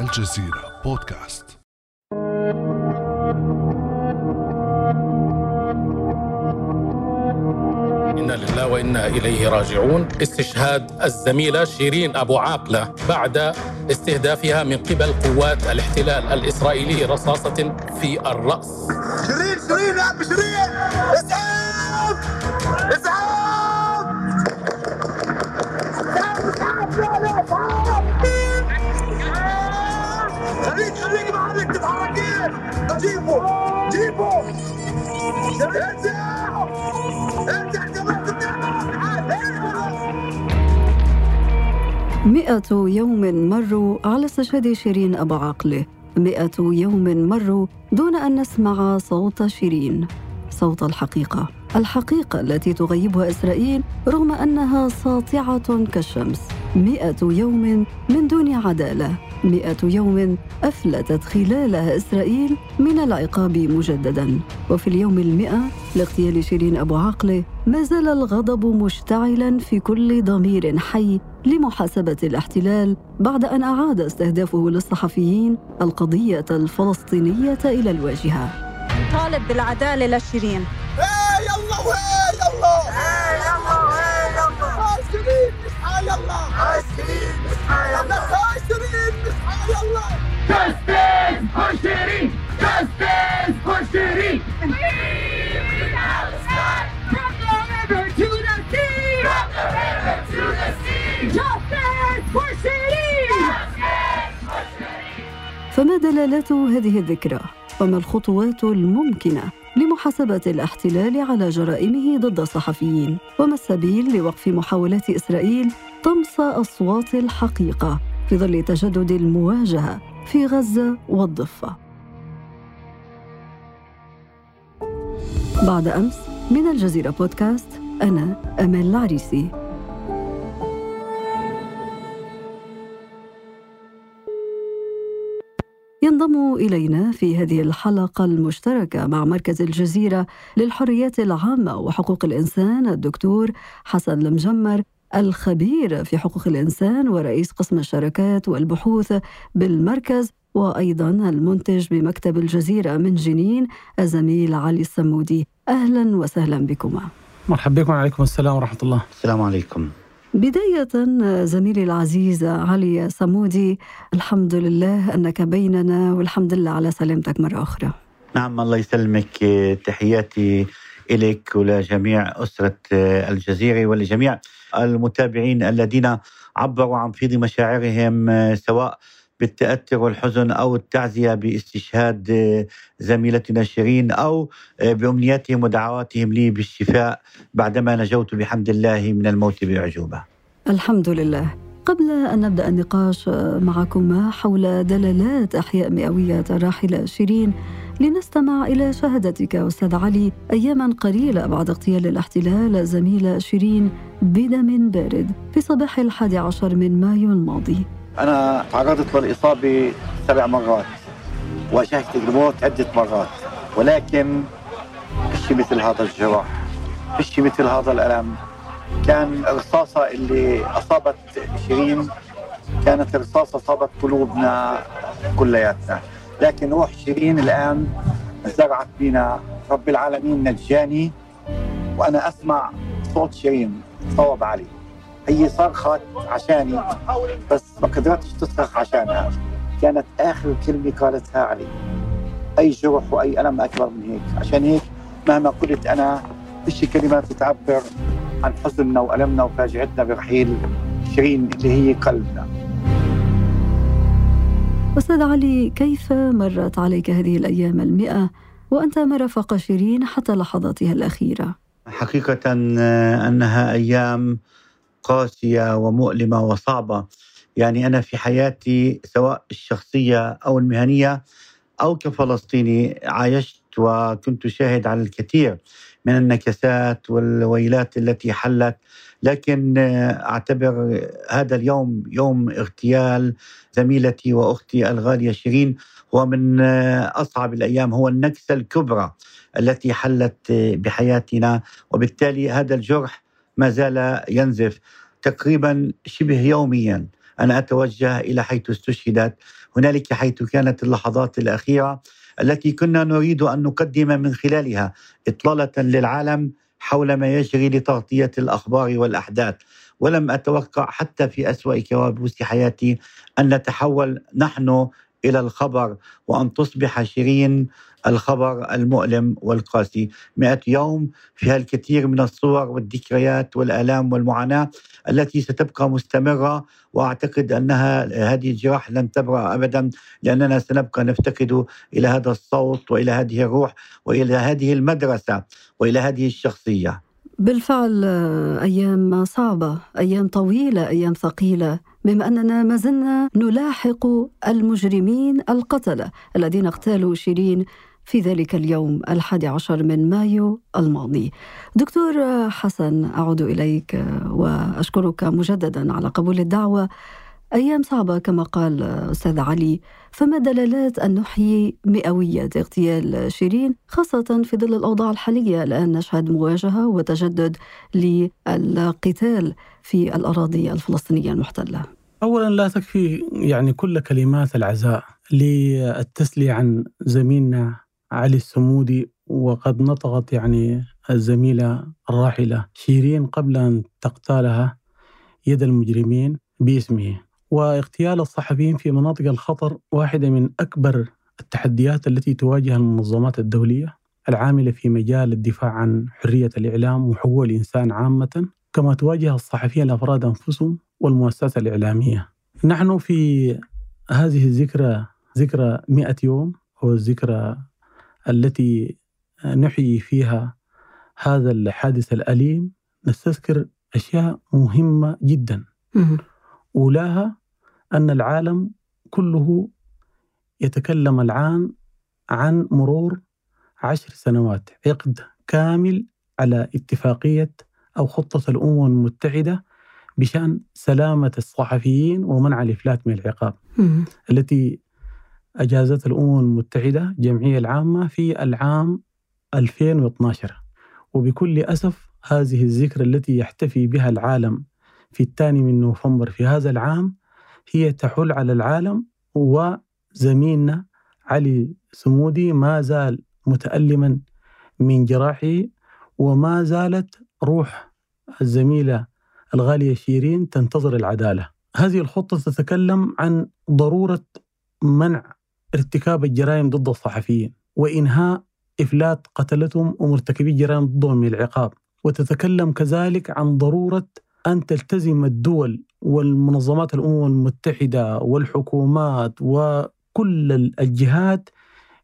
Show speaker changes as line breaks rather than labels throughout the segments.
الجزيرة بودكاست.
إنا لله وإنا إليه راجعون. استشهاد الزميلة شيرين أبو عاقلة بعد استهدافها من قبل قوات الاحتلال الإسرائيلي رصاصة في الرأس.
شيرين شيرين يا عم شيرين! اسعاف اسعاف اسعاف ارجع ارجع
مئة يوم مروا على استشهاد شيرين أبو عقله مئة يوم مروا دون أن نسمع صوت شيرين. صوت الحقيقة. الحقيقة التي تغيبها إسرائيل رغم أنها ساطعة كالشمس. مئة يوم من دون عدالة. مئة يوم أفلتت خلالها إسرائيل من العقاب مجددا. وفي اليوم المئة لاغتيال شيرين أبو عقله ما زال الغضب مشتعلا في كل ضمير حي لمحاسبة الاحتلال بعد أن أعاد استهدافه للصحفيين القضية الفلسطينية إلى الواجهة.
طالب بالعدالة لشيرين.
وهي يلا يلا وهي يلا هاي شيرين اصحى يلا هاي شيرين اصحى يلا هاي شيرين اصحى يلا
Justice for Shiri! Justice for Shiri! From the river to the sea! From the river to the sea! Justice for Shiri!
فما دلالات هذه الذكرى وما الخطوات الممكنة لمحاسبة الاحتلال على جرائمه ضد الصحفيين وما السبيل لوقف محاولات إسرائيل طمس أصوات الحقيقة في ظل تجدد المواجهة في غزة والضفة. بعد أمس من الجزيرة بودكاست أنا امال العريسي. ينضم إلينا في هذه الحلقة المشتركة مع مركز الجزيرة للحريات العامة وحقوق الإنسان الدكتور حسن المجمر الخبير في حقوق الإنسان ورئيس قسم الشراكات والبحوث بالمركز وأيضا المنتج بمكتب الجزيرة من جنين الزميل علي السمودي. أهلا وسهلا بكما.
مرحبا بكم وعليكم السلام ورحمة الله.
السلام عليكم.
بداية زميلي العزيز علي صمودي الحمد لله أنك بيننا والحمد لله على سلامتك مرة أخرى.
نعم الله يسلمك تحياتي إليك ولجميع أسرة الجزيرة ولجميع المتابعين الذين عبروا عن فيض مشاعرهم سواء بالتأثر والحزن أو التعزية باستشهاد زميلتنا شيرين أو بأمنياتهم ودعواتهم لي بالشفاء بعدما نجوت بحمد الله من الموت بأعجوبة
الحمد لله. قبل أن نبدأ النقاش معكما حول دلالات أحياء مئوية الراحلة شيرين لنستمع إلى شهادتك أستاذ علي. أياما قليلة بعد اغتيال الاحتلال الزميلة شيرين بدم بارد في صباح الحادي عشر من مايو الماضي.
أنا تعرضت للإصابة سبع مرات واجهت الموت عدة مرات ولكن فيش مثل هذا الجراح فيش مثل هذا الألم. كان الرصاصة اللي أصابت شيرين كانت رصاصة أصابت قلوبنا كلياتنا. لكن روح شيرين الآن زرعت بنا رب العالمين نجاني وأنا أسمع صوت شيرين صوب علي. هي صرخت عشاني بس ما قدرتش تصرخ عشانها. كانت آخر كلمة قالتها علي. أي جرح وأي ألم أكبر من هيك. عشان هيك مهما قلت أنا فيش كلمات تعبر عن حزننا وألمنا وفاجعتنا برحيل شيرين اللي هي قلبنا.
أستاذ علي كيف مرت عليك هذه الأيام المئة وأنت مرافق شيرين حتى لحظاتها الأخيرة؟
حقيقة أنها أيام قاسية ومؤلمة وصعبة. يعني أنا في حياتي سواء الشخصية أو المهنية أو كفلسطيني عايشت وكنت شاهد على الكثير من النكسات والويلات التي حلت. لكن أعتبر هذا اليوم يوم اغتيال زميلتي وأختي الغالية شيرين. هو من أصعب الأيام هو النكسة الكبرى التي حلت بحياتنا. وبالتالي هذا الجرح ما زال ينزف تقريبا شبه يوميا. أن أتوجه إلى حيث استشهدت. هنالك حيث كانت اللحظات الأخيرة التي كنا نريد أن نقدم من خلالها إطلالة للعالم حول ما يجري لتغطية الأخبار والأحداث. ولم أتوقع حتى في أسوأ كوابيس حياتي أن نتحول نحن إلى الخبر وأن تصبح شيرين الخبر المؤلم والقاسي. مئة يوم فيها الكثير من الصور والذكريات والآلام والمعاناة التي ستبقى مستمرة وأعتقد أنها هذه الجراح لن تبرأ أبدا لأننا سنبقى نفتقد إلى هذا الصوت وإلى هذه الروح وإلى هذه المدرسة وإلى هذه الشخصية.
بالفعل أيام صعبة أيام طويلة أيام ثقيلة. بما أننا ما زلنا نلاحق المجرمين القتلة الذين اغتالوا شيرين في ذلك اليوم الحادي عشر من مايو الماضي. دكتور حسن أعود إليك وأشكرك مجددا على قبول الدعوة. أيام صعبة كما قال أستاذ علي فما دلالات أن نحيي مئوية اغتيال شيرين خاصة في ظل الأوضاع الحالية الآن نشهد مواجهة وتجدد للقتال في الأراضي الفلسطينية المحتلة.
أولا لا تكفي يعني كل كلمات العزاء للتسلية عن زميلنا علي السمودي وقد نطقت يعني الزميلة الراحلة شيرين قبل أن تقتالها يد المجرمين باسمه. واغتيال الصحفيين في مناطق الخطر واحدة من أكبر التحديات التي تواجه المنظمات الدولية العاملة في مجال الدفاع عن حرية الإعلام وحقوق الإنسان عامة كما تواجه الصحفيين الأفراد أنفسهم والمؤسسات الإعلامية. نحن في هذه الذكرى ذكرى مئة يوم هو الذكرى التي نحيي فيها هذا الحادث الأليم نستذكر أشياء مهمة جدا. أولاها أن العالم كله يتكلم الآن عن مرور عشر سنوات عقد كامل على اتفاقية أو خطة الأمم المتحدة بشأن سلامة الصحفيين ومنع الإفلات من العقاب. التي أجازت الأمم المتحدة الجمعية العامة في العام 2012 وبكل أسف هذه الذكرى التي يحتفي بها العالم في الثاني من نوفمبر في هذا العام هي تحل على العالم وزميلنا علي سمودي ما زال متألما من جراحه وما زالت روح الزميلة الغالية شيرين تنتظر العدالة. هذه الخطة تتكلم عن ضرورة منع ارتكاب الجرائم ضد الصحفيين وإنهاء إفلات قتلتهم ومرتكبي الجرائم ضدهم من العقاب وتتكلم كذلك عن ضرورة أن تلتزم الدول والمنظمات الأمم المتحدة والحكومات وكل الجهات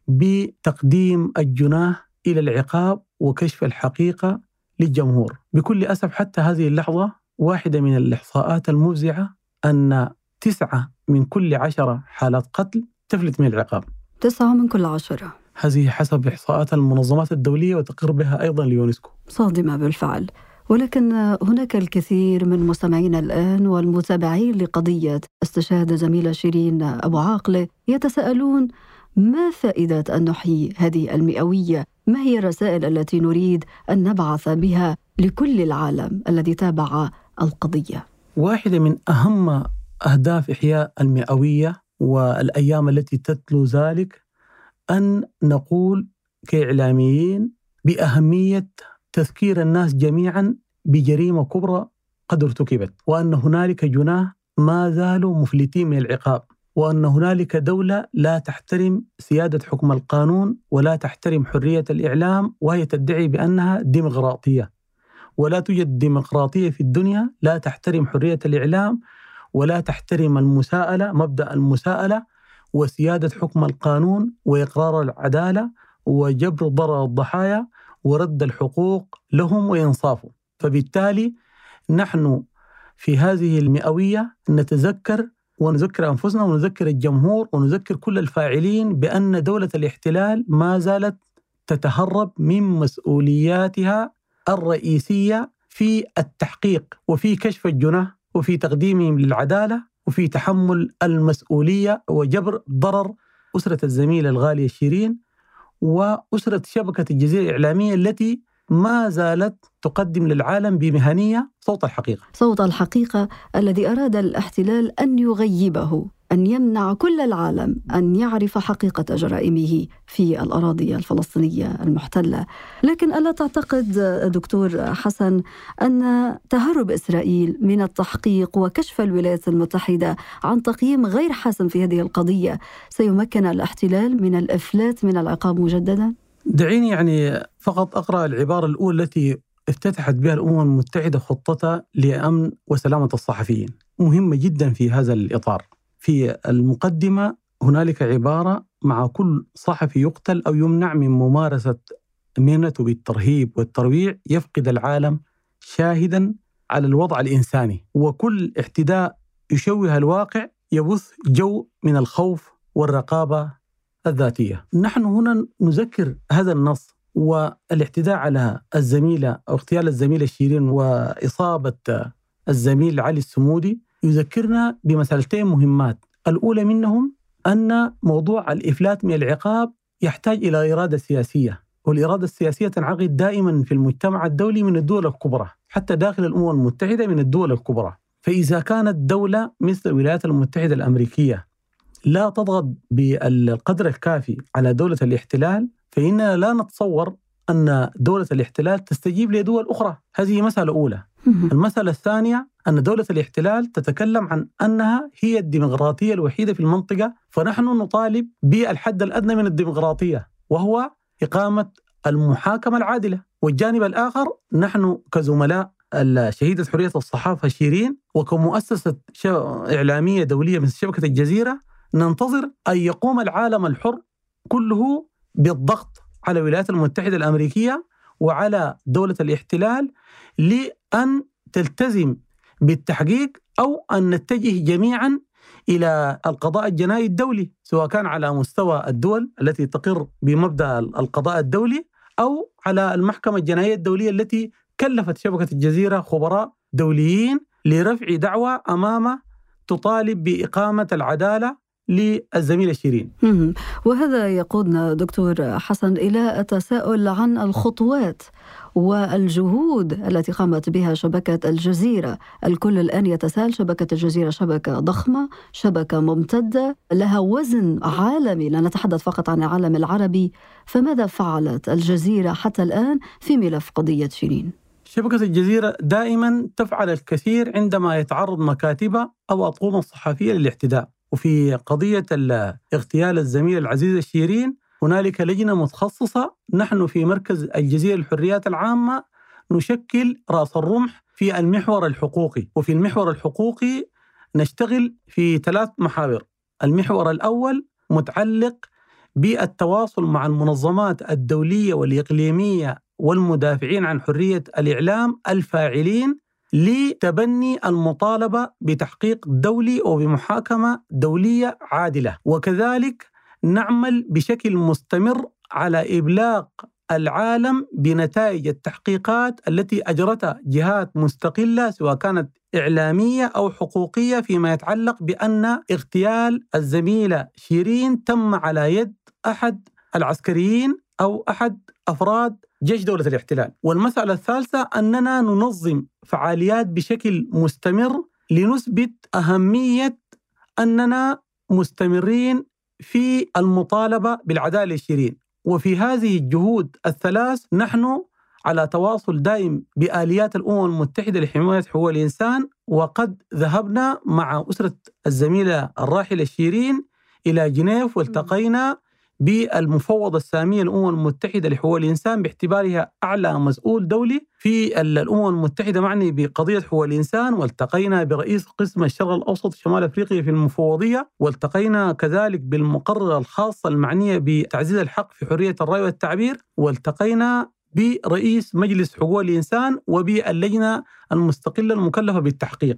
بتقديم الجناه إلى العقاب وكشف الحقيقة للجمهور. بكل أسف حتى هذه اللحظة واحدة من الإحصاءات المفزعة أن تسعة من كل عشرة حالات قتل تفلت من العقاب.
تسعة من كل عشرة.
هذه حسب إحصاءات المنظمات الدولية وتقر بها أيضا اليونسكو
صادمة بالفعل. ولكن هناك الكثير من مستمعينا الآن والمتابعين لقضية استشهاد زميلة شيرين أبو عاقلة يتساءلون ما فائدة أن نحيي هذه المئوية؟ ما هي الرسائل التي نريد أن نبعث بها لكل العالم الذي تابع القضية؟
واحدة من أهم أهداف إحياء المئوية والأيام التي تتلو ذلك أن نقول كإعلاميين بأهمية تذكير الناس جميعا بجريمة كبرى قد ارتكبت وأن هنالك جناه ما زالوا مفلتين من العقاب وأن هنالك دولة لا تحترم سيادة حكم القانون ولا تحترم حرية الإعلام وهي تدعي بأنها ديمقراطية. ولا توجد ديمقراطية في الدنيا لا تحترم حرية الإعلام ولا تحترم المساءلة مبدأ المساءلة وسيادة حكم القانون وإقرار العدالة وجبر ضرر الضحايا ورد الحقوق لهم وإنصافهم فبالتالي نحن في هذه المئوية نتذكر ونذكر أنفسنا ونذكر الجمهور ونذكر كل الفاعلين بأن دولة الاحتلال ما زالت تتهرب من مسؤولياتها الرئيسية في التحقيق وفي كشف الجناه وفي تقديمهم للعدالة وفي تحمل المسؤولية وجبر ضرر أسرة الزميلة الغالية شيرين وأسرة شبكة الجزيرة الإعلامية التي ما زالت تقدم للعالم بمهنية صوت الحقيقة.
صوت الحقيقة الذي أراد الاحتلال أن يغيبه. أن يمنع كل العالم أن يعرف حقيقة جرائمه في الأراضي الفلسطينية المحتلة. لكن ألا تعتقد دكتور حسن أن تهرب إسرائيل من التحقيق وكشف الولايات المتحدة عن تقييم غير حاسم في هذه القضية سيمكن الاحتلال من الإفلات من العقاب مجددا؟
دعيني يعني فقط أقرأ العبارة الأولى التي افتتحت بها الأمم المتحدة خطتها لأمن وسلامة الصحفيين. مهمة جدا في هذا الإطار. في المقدمة هنالك عبارة مع كل صحفي يقتل أو يمنع من ممارسة مهنته بالترهيب والترويع يفقد العالم شاهدا على الوضع الإنساني وكل اعتداء يشوه الواقع يبث جو من الخوف والرقابة الذاتية. نحن هنا نذكر هذا النص والاعتداء على الزميلة أو اغتيال الزميلة شيرين وإصابة الزميل علي السمودي. يذكرنا بمسألتين مهمات. الأولى منهم أن موضوع الإفلات من العقاب يحتاج إلى إرادة سياسية والإرادة السياسية تنعقد دائما في المجتمع الدولي من الدول الكبرى حتى داخل الأمم المتحدة من الدول الكبرى. فإذا كانت دولة مثل الولايات المتحدة الأمريكية لا تضغط بالقدر الكافي على دولة الاحتلال فإننا لا نتصور أن دولة الاحتلال تستجيب لدول أخرى. هذه مسألة أولى. المسألة الثانية أن دولة الاحتلال تتكلم عن أنها هي الديمقراطية الوحيدة في المنطقة فنحن نطالب بالحد الأدنى من الديمقراطية وهو إقامة المحاكمة العادلة. والجانب الآخر نحن كزملاء شهيدة حرية الصحافة شيرين وكمؤسسة إعلامية دولية مثل شبكة الجزيرة ننتظر أن يقوم العالم الحر كله بالضغط على الولايات المتحدة الأمريكية وعلى دولة الاحتلال لأن تلتزم بالتحقيق أو أن نتجه جميعا إلى القضاء الجنائي الدولي سواء كان على مستوى الدول التي تقر بمبدأ القضاء الدولي أو على المحكمة الجنائية الدولية التي كلفت شبكة الجزيرة خبراء دوليين لرفع دعوى أمامه تطالب بإقامة العدالة للزميلة شيرين.
وهذا يقودنا دكتور حسن إلى التساؤل عن الخطوات والجهود التي قامت بها شبكة الجزيرة. الكل الآن يتساءل شبكة الجزيرة شبكة ضخمة شبكة ممتدة لها وزن عالمي. لا نتحدث فقط عن العالم العربي. فماذا فعلت الجزيرة حتى الآن في ملف قضية شيرين؟
شبكة الجزيرة دائما تفعل الكثير عندما يتعرض مكاتبها أو أطقمها الصحفية للاعتداء وفي قضية اغتيال الزميل العزيز الشيرين هنالك لجنة متخصصة نحن في مركز الجزيرة للحريات العامة نشكل رأس الرمح في المحور الحقوقي. وفي المحور الحقوقي نشتغل في ثلاث محاور. المحور الأول متعلق بالتواصل مع المنظمات الدولية والإقليمية والمدافعين عن حرية الإعلام الفاعلين. لتبني المطالبة بتحقيق دولي وبمحاكمة دولية عادلة. وكذلك نعمل بشكل مستمر على إبلاغ العالم بنتائج التحقيقات التي أجرتها جهات مستقلة سواء كانت إعلامية أو حقوقية فيما يتعلق بأن اغتيال الزميلة شيرين تم على يد أحد العسكريين أو أحد أفراد جيش دولة الاحتلال. والمسألة الثالثة أننا ننظم فعاليات بشكل مستمر لنثبت أهمية أننا مستمرين في المطالبة بالعدالة الشيرين وفي هذه الجهود الثلاث نحن على تواصل دائم بآليات الأمم المتحدة لحماية حقوق الإنسان وقد ذهبنا مع أسرة الزميلة الراحلة شيرين إلى جنيف والتقينا بالمفوضة السامية للأمم المتحدة لحقوق الإنسان باعتبارها أعلى مسؤول دولي في الأمم المتحدة معني بقضية حقوق الإنسان والتقينا برئيس قسم الشرق الأوسط شمال أفريقيا في المفوضية والتقينا كذلك بالمقررة الخاصة المعنية بتعزيز الحق في حرية الرأي والتعبير والتقينا برئيس مجلس حقوق الإنسان وباللجنة المستقلة المكلفة بالتحقيق.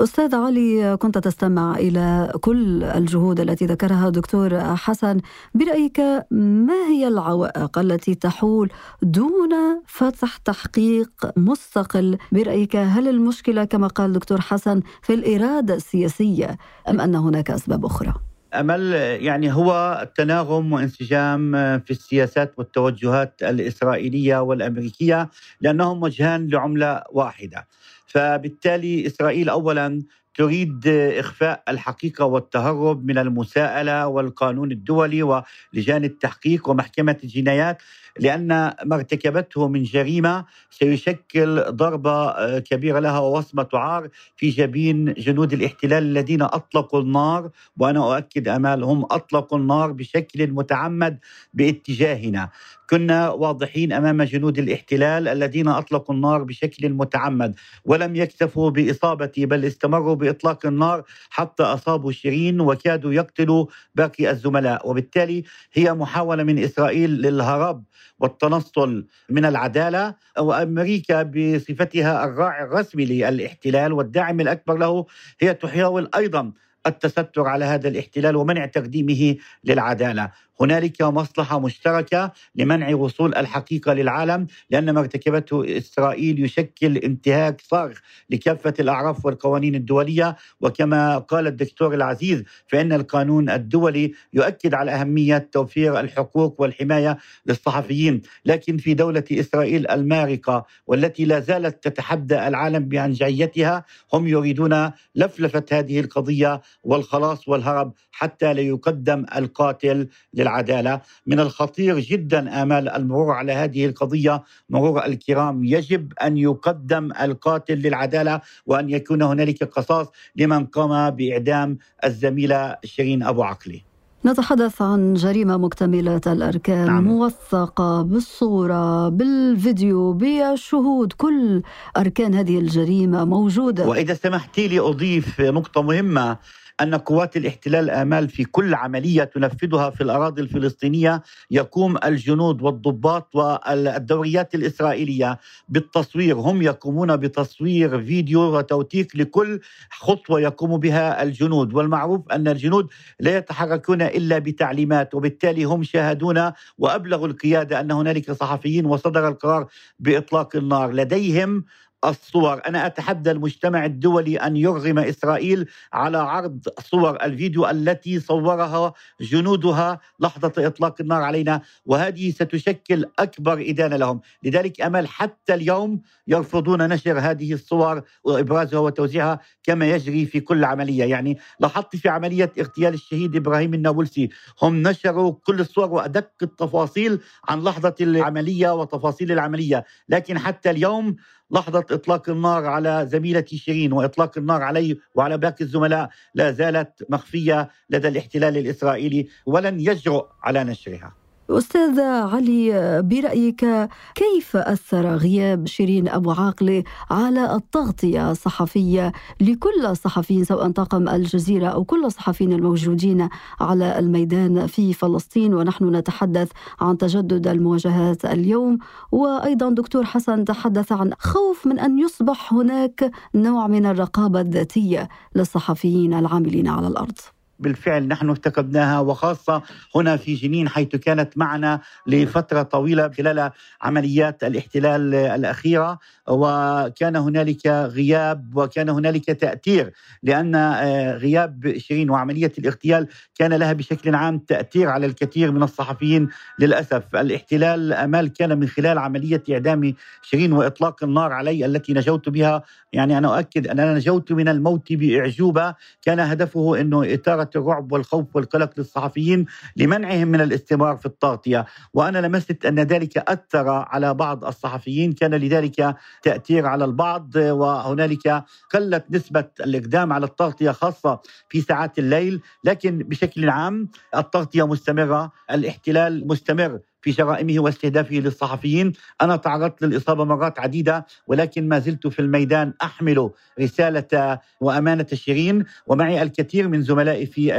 أستاذ علي كنت تستمع إلى كل الجهود التي ذكرها دكتور حسن. برأيك ما هي العوائق التي تحول دون فتح تحقيق مستقل؟ برأيك هل المشكلة كما قال دكتور حسن في الإرادة السياسية أم أن هناك أسباب أخرى؟
أمل يعني هو تناغم وانسجام في السياسات والتوجهات الإسرائيلية والأمريكية لأنهم وجهان لعملة واحدة. فبالتالي إسرائيل اولا تريد إخفاء الحقيقة والتهرب من المساءلة والقانون الدولي ولجان التحقيق ومحكمة الجنايات لأن ما ارتكبته من جريمة سيشكل ضربة آه، كبيرة لها ووصمة عار في جبين جنود الاحتلال الذين أطلقوا النار وأنا أؤكد امال هم أطلقوا النار بشكل متعمد باتجاهنا. كنا واضحين أمام جنود الاحتلال الذين أطلقوا النار بشكل متعمد ولم يكتفوا باصابتي بل استمروا بإطلاق النار حتى أصابوا شيرين وكادوا يقتلوا باقي الزملاء. وبالتالي هي محاولة من إسرائيل للهرب والتنصل من العدالة وأمريكا بصفتها الراعي الرسمي للاحتلال. والداعم الأكبر له هي تحاول أيضا التستر على هذا الاحتلال ومنع تقديمه للعدالة. هنالك مصلحة مشتركة لمنع وصول الحقيقة للعالم لأن ما ارتكبته إسرائيل يشكل انتهاك صارخ لكافة الأعراف والقوانين الدولية. وكما قال الدكتور العزيز فإن القانون الدولي يؤكد على أهمية توفير الحقوق والحماية للصحفيين، لكن في دولة إسرائيل المارقة والتي لا زالت تتحدى العالم بعنجعيتها هم يريدون لفلفة هذه القضية والخلاص والهرب حتى لا يقدم القاتل للعداله، من الخطير جدا آمال المرور على هذه القضية مرور الكرام، يجب أن يقدم القاتل للعدالة وأن يكون هنالك قصاص لمن قام بإعدام الزميله شيرين أبو عقلي.
نتحدث عن جريمة مكتملة الأركان نعم. موثقة بالصورة بالفيديو بالشهود كل أركان هذه الجريمة موجودة
وإذا سمحتي لي أضيف نقطة مهمة أن قوات الاحتلال آمال في كل عملية تنفذها في الأراضي الفلسطينية يقوم الجنود والضباط والدوريات الإسرائيلية بالتصوير. هم يقومون بتصوير فيديو وتوثيق لكل خطوة يقوم بها الجنود. والمعروف أن الجنود لا يتحركون إلا بتعليمات وبالتالي هم شاهدون وأبلغوا القيادة أن هنالك صحفيين وصدر القرار بإطلاق النار. لديهم الصور. أنا أتحدى المجتمع الدولي أن يرغم إسرائيل على عرض صور الفيديو التي صورها جنودها لحظة إطلاق النار علينا وهذه ستشكل أكبر إدانة لهم. لذلك أمل حتى اليوم يرفضون نشر هذه الصور وإبرازها وتوزيعها كما يجري في كل عملية. يعني لاحظت في عملية اغتيال الشهيد إبراهيم النابلسي هم نشروا كل الصور وأدق التفاصيل عن لحظة العملية وتفاصيل العملية. لكن حتى اليوم لحظة إطلاق النار على زميلتي شيرين وإطلاق النار علي وعلى باقي الزملاء لا زالت مخفية لدى الاحتلال الإسرائيلي ولن يجرؤ على نشرها.
أستاذ علي برأيك كيف أثر غياب شيرين أبو عاقلة على التغطية الصحفية لكل الصحفيين سواء طاقم الجزيرة أو كل الصحفيين الموجودين على الميدان في فلسطين؟ ونحن نتحدث عن تجدد المواجهات اليوم. وأيضا دكتور حسن تحدث عن خوف من أن يصبح هناك نوع من الرقابة الذاتية للصحفيين العاملين على الأرض.
بالفعل نحن افتقدناها وخاصة هنا في جنين حيث كانت معنا لفترة طويلة خلال عمليات الاحتلال الأخيرة وكان هنالك غياب وكان هنالك تأثير لأن آه، غياب شيرين وعملية الاغتيال كان لها بشكل عام تأثير على الكثير من الصحفيين للأسف. الاحتلال أمال كان من خلال عملية إعدام شيرين وإطلاق النار علي التي نجوت بها. يعني أنا أؤكد أن أنا نجوت من الموت بإعجوبة. كان هدفه أنه إثارة الرعب والخوف والقلق للصحفيين لمنعهم من الاستمرار في التغطية. وأنا لمست أن ذلك أثر على بعض الصحفيين. كان لذلك تأثير على البعض وهنالك قلت نسبة الإقدام على التغطية خاصة في ساعات الليل. لكن بشكل عام التغطية مستمرة الاحتلال مستمر في جرائمه واستهدافه للصحفيين. أنا تعرضت للإصابة مرات عديدة ولكن ما زلت في الميدان أحمل رسالة وأمانة شيرين ومعي الكثير من زملائي في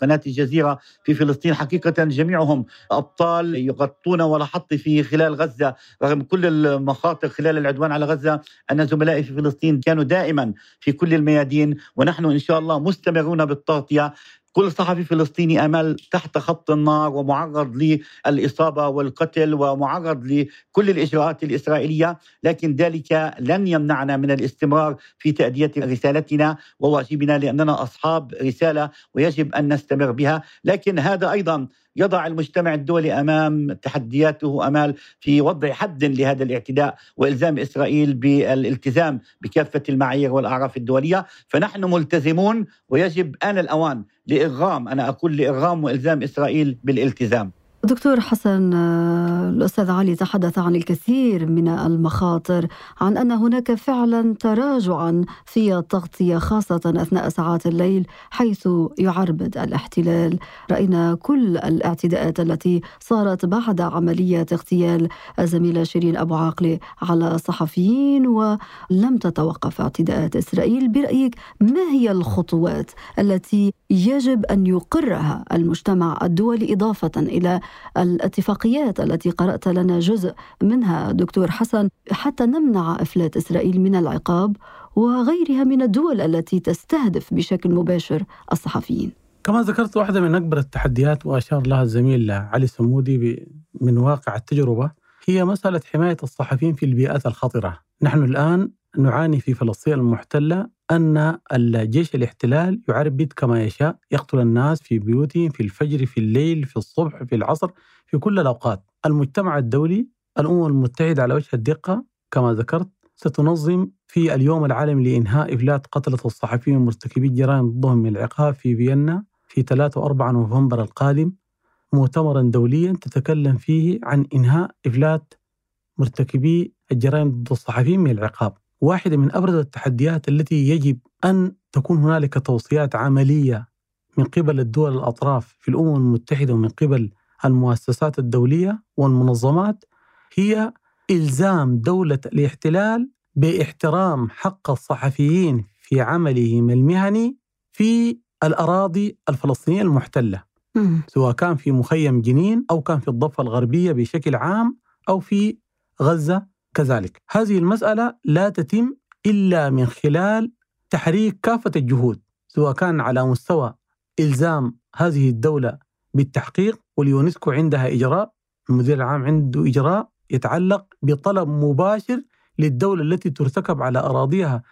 قناة الجزيرة في فلسطين. حقيقة جميعهم أبطال يغطون ولاحظت في خلال غزة رغم كل المخاطر خلال العدوان على غزة. أن زملائي في فلسطين كانوا دائما في كل الميادين ونحن إن شاء الله مستمرون بالتغطية. كل صحفي فلسطيني أمل تحت خط النار ومعرض للإصابة والقتل ومعرض لكل الإجراءات الإسرائيلية لكن ذلك لن يمنعنا من الاستمرار في تأدية رسالتنا وواجبنا لأننا أصحاب رسالة ويجب أن نستمر بها. لكن هذا أيضا يضع المجتمع الدولي أمام تحدياته وأمال في وضع حد لهذا الاعتداء وإلزام إسرائيل بالالتزام بكافة المعايير والأعراف الدولية، فنحن ملتزمون ويجب آن الأوان لارغام أنا أقول لارغام وإلزام إسرائيل بالالتزام.
دكتور حسن آه، الأستاذ علي تحدث عن الكثير من المخاطر عن أن هناك فعلا تراجعا في التغطية خاصة أثناء ساعات الليل حيث يعربد الاحتلال. رأينا كل الاعتداءات التي صارت بعد عملية اغتيال الزميلة شيرين أبو عاقلة على صحفيين ولم تتوقف اعتداءات إسرائيل. برأيك ما هي الخطوات التي يجب أن يقرها المجتمع الدولي إضافة إلى الاتفاقيات التي قرأت لنا جزء منها دكتور حسن حتى نمنع إفلات إسرائيل من العقاب وغيرها من الدول التي تستهدف بشكل مباشر الصحفيين.
كما ذكرت واحدة من أكبر التحديات وأشار لها الزميل علي سمودي من واقع التجربة هي مسألة حماية الصحفيين في البيئات الخطرة. نحن الآن نعاني في فلسطين المحتلة أن الجيش الاحتلال يعربد كما يشاء يقتل الناس في بيوتهم في الفجر في الليل في الصبح في العصر في كل الأوقات. المجتمع الدولي الأمم المتحدة على وجه الدقة كما ذكرت ستنظم في اليوم العالمي لإنهاء إفلات قتلة الصحفيين مرتكبي الجرائم ضدهم من العقاب في فيينا في 3 و4 نوفمبر القادم. مؤتمرا دوليا تتكلم فيه عن إنهاء إفلات مرتكبي الجرائم ضد الصحفيين من العقاب. واحدة من أبرز التحديات التي يجب أن تكون هنالك توصيات عملية من قبل الدول الأطراف في الأمم المتحدة ومن قبل المؤسسات الدولية والمنظمات هي إلزام دولة الاحتلال باحترام حق الصحفيين في عملهم المهني في الأراضي الفلسطينية المحتلة. سواء كان في مخيم جنين أو كان في الضفة الغربية بشكل عام أو في غزة. كذلك. هذه المسألة لا تتم إلا من خلال تحريك كافة الجهود سواء كان على مستوى إلزام هذه الدولة بالتحقيق واليونسكو عندها إجراء المدير العام عنده إجراء يتعلق بطلب مباشر للدولة التي ترتكب على أراضيها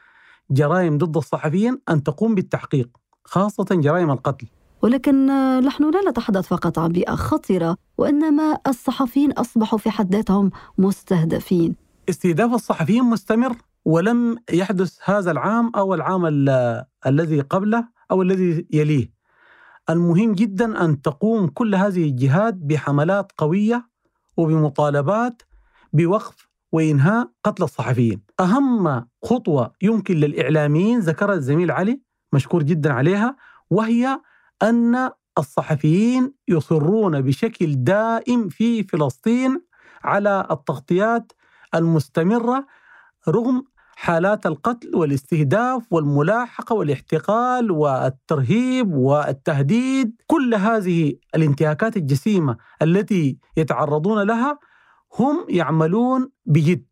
جرائم ضد الصحفيين أن تقوم بالتحقيق خاصة جرائم القتل.
ولكن نحن لا نتحدث فقط عن بيئة خطرة وإنما الصحفيين أصبحوا في حد ذاتهم مستهدفين.
استهداف الصحفيين مستمر ولم يحدث هذا العام أو العام الذي قبله أو الذي يليه. المهم جدا أن تقوم كل هذه الجهات بحملات قوية وبمطالبات بوقف وإنهاء قتل الصحفيين. أهم خطوة يمكن للإعلاميين ذكرها الزميل علي مشكور جدا عليها وهي أن الصحفيين يصرون بشكل دائم في فلسطين على التغطيات المستمرة رغم حالات القتل والاستهداف والملاحقة والاحتقال والترهيب والتهديد كل هذه الانتهاكات الجسيمة التي يتعرضون لها هم يعملون بجد.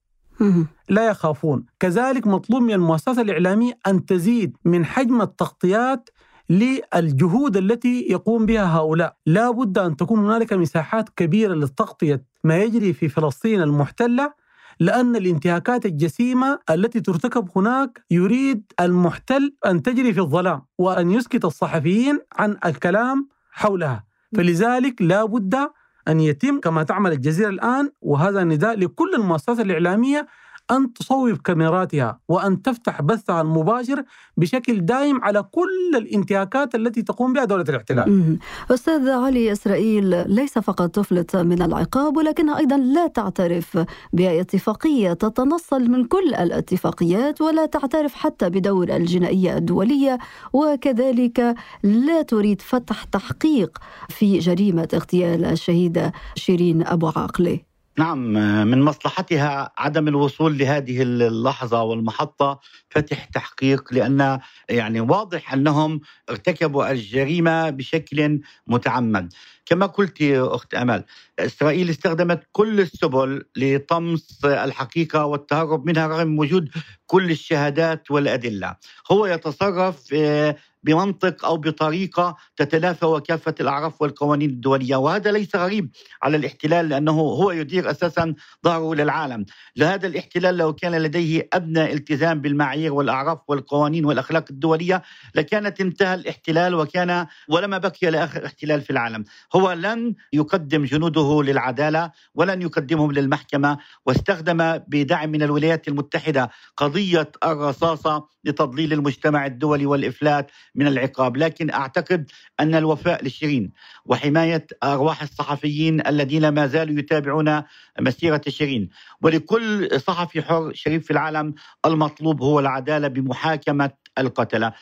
لا يخافون. كذلك مطلوب من المؤسسة الإعلامية أن تزيد من حجم التغطيات للجهود التي يقوم بها هؤلاء. لا بد أن تكون هنالك مساحات كبيرة لتغطية ما يجري في فلسطين المحتلة لأن الانتهاكات الجسيمة التي ترتكب هناك يريد المحتل أن تجري في الظلام وأن يسكت الصحفيين عن الكلام حولها. فلذلك لا بد أن يتم كما تعمل الجزيرة الآن وهذا نداء لكل المؤسسات الإعلامية أن تصوب كاميراتها وأن تفتح بثها المباشر بشكل دائم على كل الانتهاكات التي تقوم بها دولة الاحتلال.
أستاذ علي إسرائيل ليس فقط تفلت من العقاب ولكنها أيضا لا تعترف باتفاقية تتنصل من كل الاتفاقيات ولا تعترف حتى بدور الجنائية الدولية وكذلك لا تريد فتح تحقيق في جريمة اغتيال الشهيدة شيرين أبو عاقلة.
نعم من مصلحتها عدم الوصول لهذه اللحظة والمحطة فتح تحقيق لأن يعني واضح أنهم ارتكبوا الجريمة بشكل متعمد. كما قلت أخت أمل إسرائيل استخدمت كل السبل لطمس الحقيقة والتهرب منها رغم وجود كل الشهادات والأدلة. هو يتصرف بمنطق أو بطريقة تتلافى وكافة الأعراف والقوانين الدولية وهذا ليس غريب على الاحتلال لأنه هو يدير أساسا ظهره للعالم. لهذا الاحتلال لو كان لديه أدنى التزام بالمعايير والأعراف والقوانين والأخلاق الدولية لكانت انتهى الاحتلال وكان ولما بقي لآخر احتلال في العالم. هو لن يقدم جنوده للعدالة ولن يقدمهم للمحكمة واستخدم بدعم من الولايات المتحدة قضية الرصاصة لتضليل المجتمع الدولي والإفلات من العقاب، لكن أعتقد أن الوفاء لشيرين وحماية أرواح الصحفيين الذين ما زالوا يتابعون مسيرة شيرين، ولكل صحفي حر شريف في العالم المطلوب هو العدالة بمحاكمة القتله،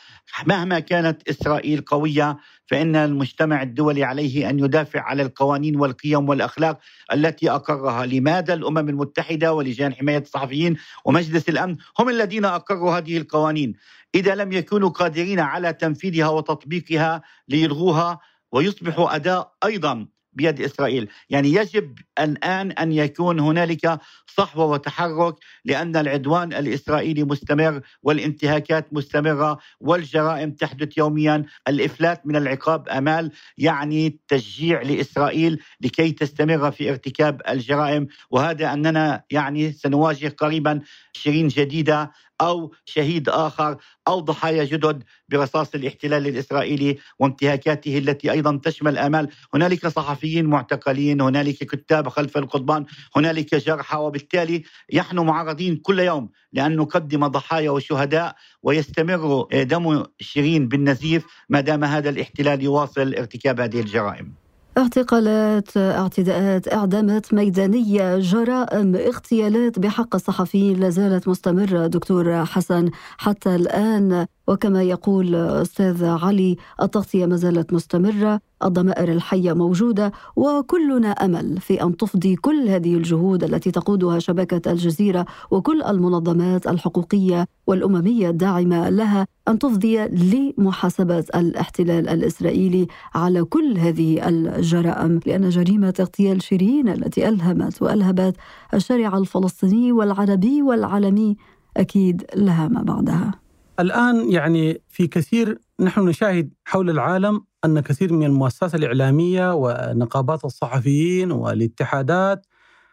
مهما كانت إسرائيل قوية فإن المجتمع الدولي عليه أن يدافع على القوانين والقيم والأخلاق التي أقرها، لماذا الأمم المتحدة ولجان حماية الصحفيين ومجلس الأمن هم الذين أقروا هذه القوانين، إذا لم يكونوا قادرين على تنفيذها وتطبيقها ليلغوها ويصبحوا اداء أيضا بيد إسرائيل، يعني يجب الان آن يكون هنالك صحوه وتحرك لأن العدوان الإسرائيلي مستمر والانتهاكات مستمرة والجرائم تحدث يوميا، الإفلات من العقاب آمال يعني تشجيع لإسرائيل لكي تستمر في ارتكاب الجرائم. وهذا أننا يعني سنواجه قريبا شيرين جديدة أو شهيد آخر أو ضحايا جدد برصاص الاحتلال الإسرائيلي وانتهاكاته التي أيضا تشمل آمال، هنالك صحفيين معتقلين، هنالك كتاب خلف القضبان، هنالك جرحى وبالتالي نحن معرضين كل يوم لأن نقدم ضحايا وشهداء ويستمر دم شيرين بالنزيف ما دام هذا الاحتلال يواصل ارتكاب هذه الجرائم.
اعتقالات اعتداءات اعدامات ميدانية جرائم اغتيالات. بحق الصحفيين لا زالت مستمرة دكتور حسن. حتى الآن وكما يقول أستاذ علي التغطية ما زالت مستمرة الضمائر الحية موجودة وكلنا أمل في أن تفضي كل هذه الجهود التي تقودها شبكة الجزيرة وكل المنظمات الحقوقية والأممية الداعمة لها أن تفضي لمحاسبه الاحتلال الإسرائيلي على كل هذه الجرائم. لأن جريمة اغتيال شيرين التي ألهمت وألهبت الشارع الفلسطيني والعربي والعالمي أكيد لها ما بعدها.
الآن يعني في كثير نحن نشاهد حول العالم أن كثير من المؤسسات الإعلامية ونقابات الصحفيين والاتحادات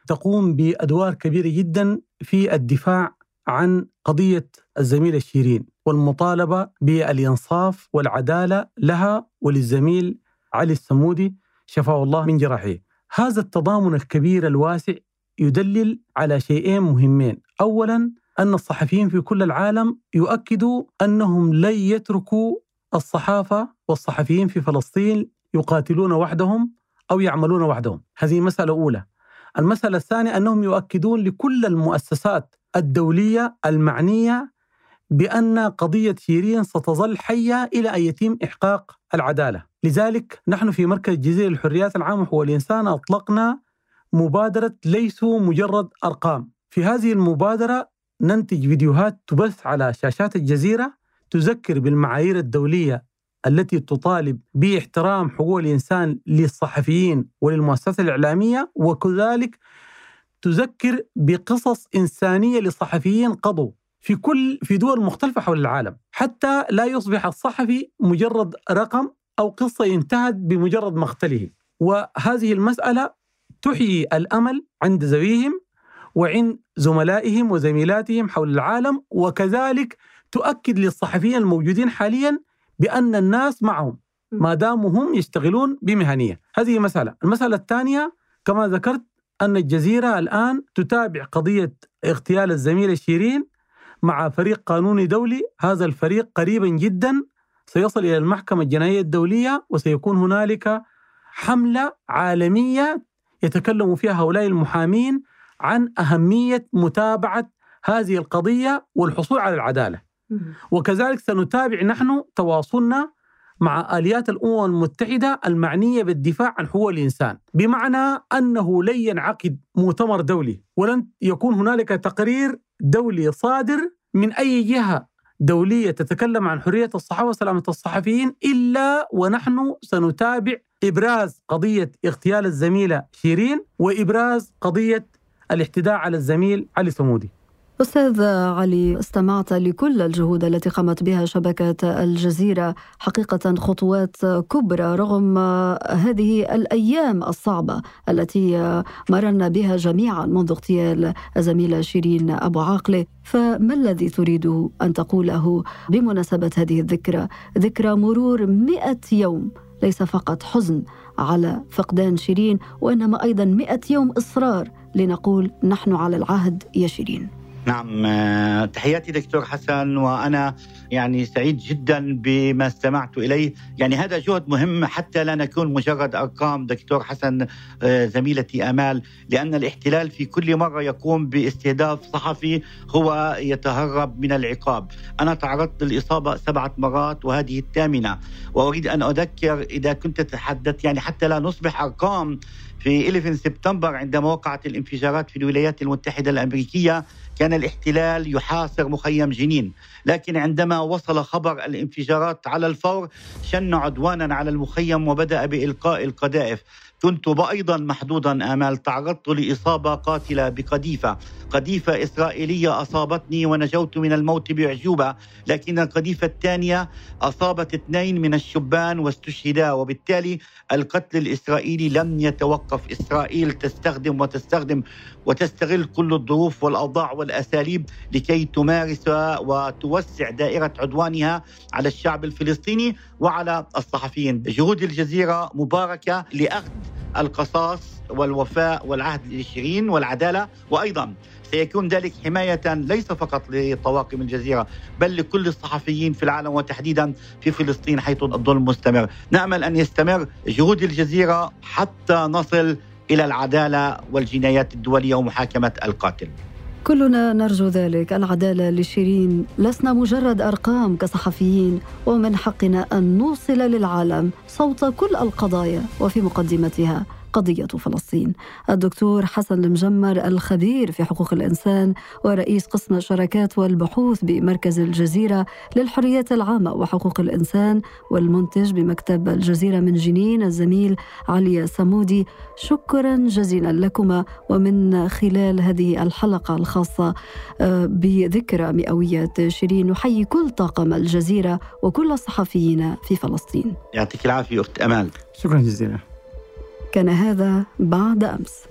تقوم بأدوار كبيرة جدا في الدفاع عن قضية الزميلة شيرين والمطالبة بالإنصاف والعدالة لها وللزميل علي السمودي شفاه الله من جراحه. هذا التضامن الكبير الواسع يدلل على شيئين مهمين. أولا أن الصحفيين في كل العالم يؤكدوا أنهم لن يتركوا الصحافة والصحفيين في فلسطين يقاتلون وحدهم أو يعملون وحدهم. هذه مسألة أولى. المسألة الثانية أنهم يؤكدون لكل المؤسسات الدولية المعنية بأن قضية شيرين ستظل حية إلى أن يتم إحقاق العدالة. لذلك نحن في مركز الجزيرة للحريات العامة حقوق الإنسان أطلقنا مبادرة ليسوا مجرد أرقام. في هذه المبادرة ننتج فيديوهات تبث على شاشات الجزيرة تذكر بالمعايير الدولية التي تطالب باحترام حقوق الإنسان للصحفيين وللمؤسسات الإعلامية وكذلك تذكر بقصص إنسانية لصحفيين قضوا في كل في دول مختلفة حول العالم. حتى لا يصبح الصحفي مجرد رقم أو قصة انتهت بمجرد مقتله. وهذه المسألة تحيي الأمل عند ذويهم وعند زملائهم وزميلاتهم حول العالم وكذلك تؤكد للصحفيين الموجودين حاليا بأن الناس معهم ما داموا هم يشتغلون بمهنية. هذه مسألة. المسألة الثانية كما ذكرت أن الجزيرة الآن تتابع قضية اغتيال الزميلة شيرين مع فريق قانوني دولي. هذا الفريق قريبا جدا سيصل إلى المحكمة الجنائية الدولية وسيكون هنالك حملة عالمية يتكلم فيها هؤلاء المحامين عن أهمية متابعة هذه القضية والحصول على العدالة. وكذلك سنتابع نحن تواصلنا مع آليات الأمم المتحدة المعنية بالدفاع عن حقوق الإنسان بمعنى أنه لن ينعقد مؤتمر دولي ولن يكون هنالك تقرير دولي صادر من أي جهة دولية تتكلم عن حرية الصحافة وسلامة الصحفيين إلا ونحن سنتابع إبراز قضية اغتيال الزميلة شيرين وإبراز قضية الاعتداء على الزميل علي سمودي
أستاذ علي استمعت لكل الجهود التي قامت بها شبكة الجزيرة حقيقة خطوات كبرى رغم هذه الأيام الصعبة التي مررنا بها جميعا منذ اغتيال الزميلة شيرين أبو عاقلة فما الذي تريد أن تقوله بمناسبة هذه الذكرى؟ ذكرى مرور مئة يوم ليس فقط حزن على فقدان شيرين وإنما أيضا مئة يوم إصرار لنقول نحن على العهد يا شيرين
نعم آه، تحياتي دكتور حسن وأنا يعني سعيد جدا بما استمعت إليه، يعني هذا جهد مهم حتى لا نكون مجرد أرقام دكتور حسن آه، زميلتي آمال، لأن الاحتلال في كل مرة يقوم باستهداف صحفي هو يتهرب من العقاب، أنا تعرضت للإصابة سبعة مرات وهذه الثامنة، وأريد أن أذكر إذا كنت تتحدث يعني حتى لا نصبح أرقام في 11 سبتمبر عندما وقعت الانفجارات في الولايات المتحدة الأمريكية كان الاحتلال يحاصر مخيم جنين. لكن عندما وصل خبر الانفجارات على الفور شن عدوانا على المخيم وبدأ بإلقاء القذائف. كنت أيضا محدودا آمال تعرضت لإصابة قاتلة بقذيفة. قذيفة إسرائيلية أصابتني ونجوت من الموت بأعجوبة لكن القذيفة الثانية أصابت اثنين من الشبان واستشهدا وبالتالي القتل الإسرائيلي لم يتوقف. إسرائيل تستخدم وتستخدم وتستغل كل الظروف والأوضاع والأساليب لكي تمارس وتوسع دائرة عدوانها على الشعب الفلسطيني. وعلى الصحفيين. جهود الجزيرة مباركة لأخذ القصاص والوفاء والعهد لشيرين والعدالة. وأيضا سيكون ذلك حماية ليس فقط لطواقم الجزيرة بل لكل الصحفيين في العالم وتحديدا في فلسطين حيث الظلم مستمر. نأمل أن يستمر جهود الجزيرة حتى نصل إلى العدالة والجنايات الدولية ومحاكمة القاتل.
كلنا نرجو ذلك. العدالة لشيرين. لسنا مجرد أرقام كصحفيين ومن حقنا أن نوصل للعالم صوت كل القضايا وفي مقدمتها. قضية فلسطين. الدكتور حسن المجمر الخبير في حقوق الإنسان ورئيس قسم الشراكات والبحوث بمركز الجزيرة للحريات العامة وحقوق الإنسان والمنتج بمكتب الجزيرة من جنين الزميل علي سمودي. شكرا جزيلا لكما ومن خلال هذه الحلقة الخاصة آه، بذكرى مئوية شيرين نحيي كل طاقم الجزيرة وكل الصحفيين في فلسطين.
يعطيك العافية أخت أمال.
شكرا جزيلا.
كان هذا بعد أمس.